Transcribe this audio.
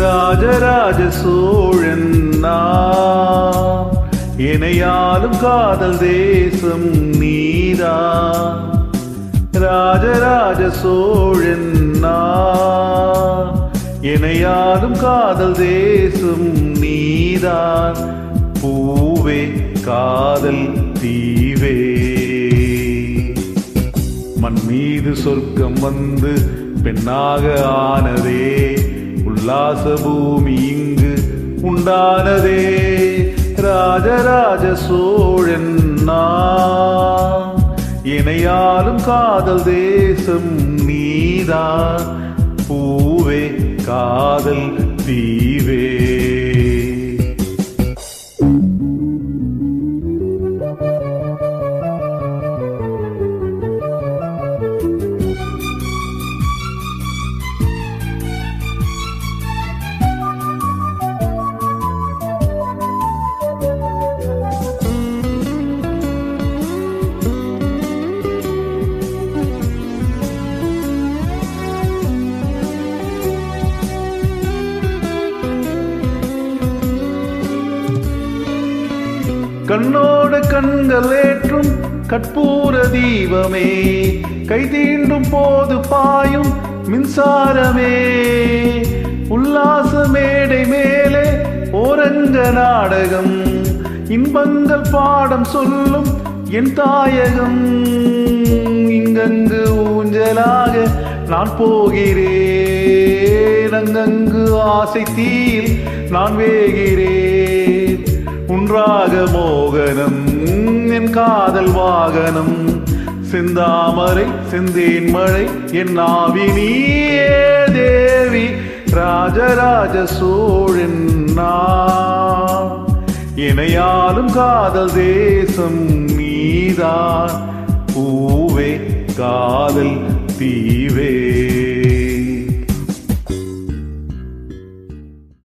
രാജരാജ സോഴെന്നാ இணையாலும் காதல் தேசம் நீதான் ராஜராஜ சோழன் இணையாலும் காதல் தேசம் நீதான் பூவே காதல் தீவே. மண் மீது சொர்க்கம் வந்து பெண்ணாக ஆனதே உல்லாச பூமி இங்கு உண்டானதே. ராஜராஜ சோழன் நான் இணையாலும் காதல் தேசம் நீதான் பூவே காதல் தீவே. கண்ணோடு கண்கள் ஏற்றும் கற்பூர தீபமே. கை தீண்டும் போது பாயும் மின்சாரமே. உல்லாச மேடை மேலே ஓரங்க நாடகம். இன்பங்கள் பாடம் சொல்லும் என் தாயகம். இங்கங்கு ஊஞ்சலாக நான் போகிறேன். அங்கங்கு ஆசை தீயில் நான் வேகிறேன். உன்றாக மோகனம் என் காதல் வாகனம். செந்தாமரை செந்தேன் மழை என் நாவி நீயே தேவி. ராஜராஜ சோழன் இணையாலும் காதல் தேசம் நீதான். பூவே காதல் தீவே.